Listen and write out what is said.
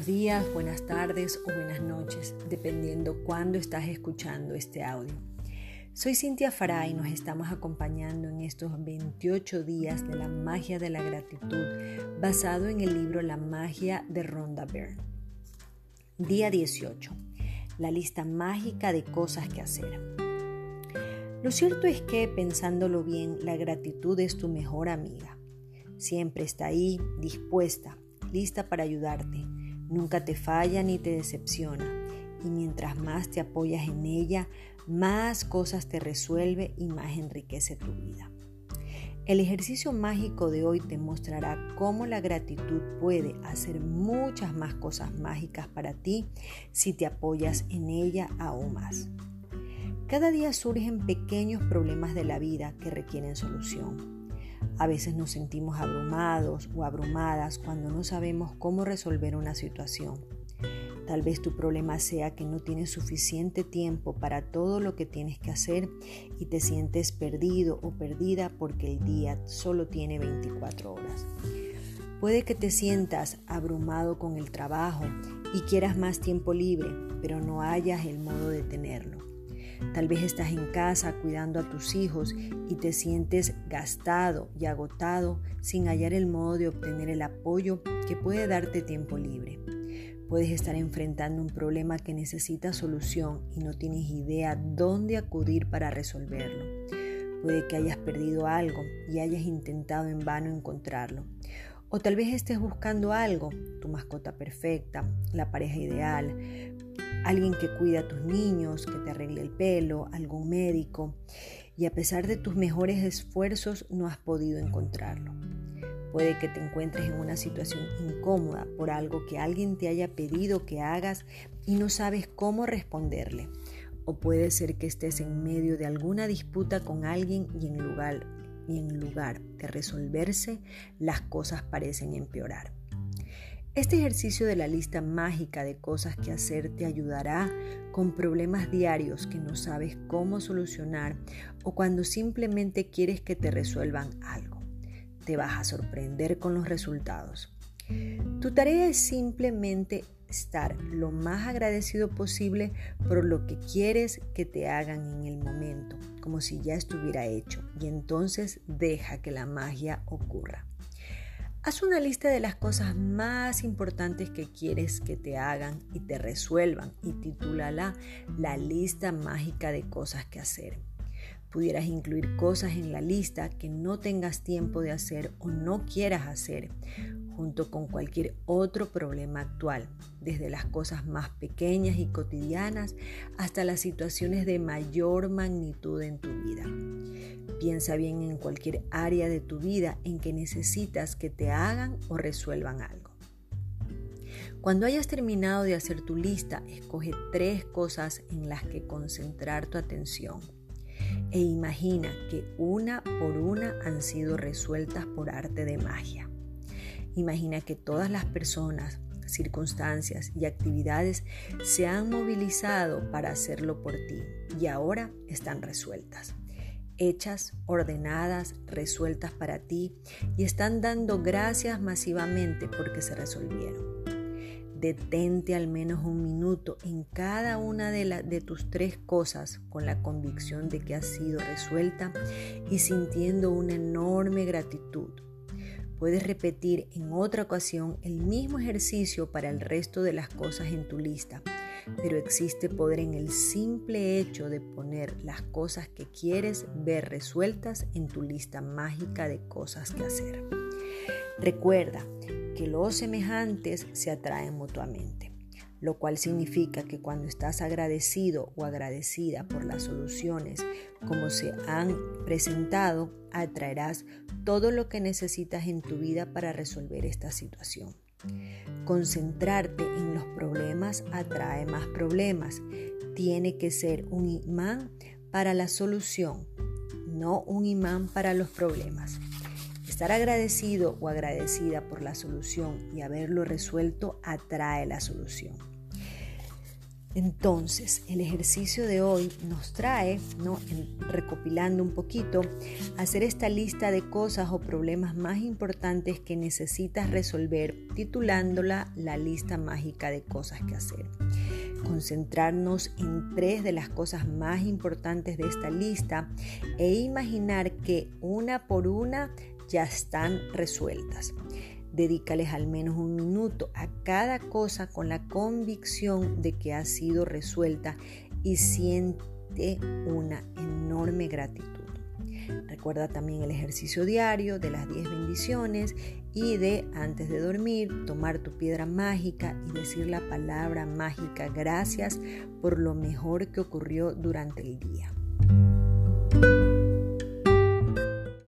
Buenos días, buenas tardes o buenas noches, dependiendo cuándo estás escuchando este audio. Soy Cintia Farah y nos estamos acompañando en estos 28 días de la magia de la gratitud basado en el libro La magia de Rhonda Byrne. Día 18. La lista mágica de cosas que hacer. Lo cierto es que, pensándolo bien, la gratitud es tu mejor amiga. Siempre está ahí, dispuesta, lista para ayudarte Nunca te falla ni te decepciona. Y mientras más te apoyas en ella, más cosas te resuelve y más enriquece tu vida. El ejercicio mágico de hoy te mostrará cómo la gratitud puede hacer muchas más cosas mágicas para ti si te apoyas en ella aún más. Cada día surgen pequeños problemas de la vida que requieren solución. A veces nos sentimos abrumados o abrumadas cuando no sabemos cómo resolver una situación. Tal vez tu problema sea que no tienes suficiente tiempo para todo lo que tienes que hacer y te sientes perdido o perdida porque el día solo tiene 24 horas. Puede que te sientas abrumado con el trabajo y quieras más tiempo libre, pero no hayas el modo de tenerlo. Tal vez estás en casa cuidando a tus hijos y te sientes gastado y agotado sin hallar el modo de obtener el apoyo que puede darte tiempo libre. Puedes estar enfrentando un problema que necesita solución y no tienes idea dónde acudir para resolverlo. Puede que hayas perdido algo y hayas intentado en vano encontrarlo. O tal vez estés buscando algo, tu mascota perfecta, la pareja ideal, alguien que cuida a tus niños, que te arregle el pelo, algún médico, y a pesar de tus mejores esfuerzos no has podido encontrarlo. Puede que te encuentres en una situación incómoda por algo que alguien te haya pedido que hagas y no sabes cómo responderle. O puede ser que estés en medio de alguna disputa con alguien y en lugar, y en lugar de resolverse, las cosas parecen empeorar. Este ejercicio de la lista mágica de cosas que hacer te ayudará con problemas diarios que no sabes cómo solucionar o cuando simplemente quieres que te resuelvan algo. Te vas a sorprender con los resultados. Tu tarea es simplemente estar lo más agradecido posible por lo que quieres que te hagan en el momento, como si ya estuviera hecho, y entonces deja que la magia ocurra. Haz una lista de las cosas más importantes que quieres que te hagan y te resuelvan y titúlala La lista mágica de cosas que hacer. Pudieras incluir cosas en la lista que no tengas tiempo de hacer o no quieras hacer, junto con cualquier otro problema actual, desde las cosas más pequeñas y cotidianas hasta las situaciones de mayor magnitud en tu vida. Piensa bien en cualquier área de tu vida en que necesitas que te hagan o resuelvan algo. Cuando hayas terminado de hacer tu lista, escoge tres cosas en las que concentrar tu atención e imagina que una por una han sido resueltas por arte de magia. Imagina que todas las personas, circunstancias y actividades se han movilizado para hacerlo por ti y ahora están resueltas hechas, ordenadas, resueltas para ti y están dando gracias masivamente porque se resolvieron. Detente al menos un minuto en cada una de, de tus tres cosas con la convicción de que ha sido resuelta y sintiendo una enorme gratitud. Puedes repetir en otra ocasión el mismo ejercicio para el resto de las cosas en tu lista pero existe poder en el simple hecho de poner las cosas que quieres ver resueltas en tu lista mágica de cosas que hacer. Recuerda que los semejantes se atraen mutuamente, lo cual significa que cuando estás agradecido o agradecida por las soluciones como se han presentado, atraerás todo lo que necesitas en tu vida para resolver esta situación. Concentrarte en los problemas atrae más problemas. Tiene que ser un imán para la solución, no un imán para los problemas. Estar agradecido o agradecida por la solución y haberlo resuelto atrae la solución. Entonces, el ejercicio de hoy nos trae, ¿no? recopilando un poquito, hacer esta lista de cosas o problemas más importantes que necesitas resolver, titulándola la lista mágica de cosas que hacer. Concentrarnos en tres de las cosas más importantes de esta lista e imaginar que una por una ya están resueltas. Dedícales al menos un minuto a cada cosa con la convicción de que ha sido resuelta y siente una enorme gratitud. Recuerda también el ejercicio diario de las 10 bendiciones y de antes de dormir tomar tu piedra mágica y decir la palabra mágica gracias por lo mejor que ocurrió durante el día.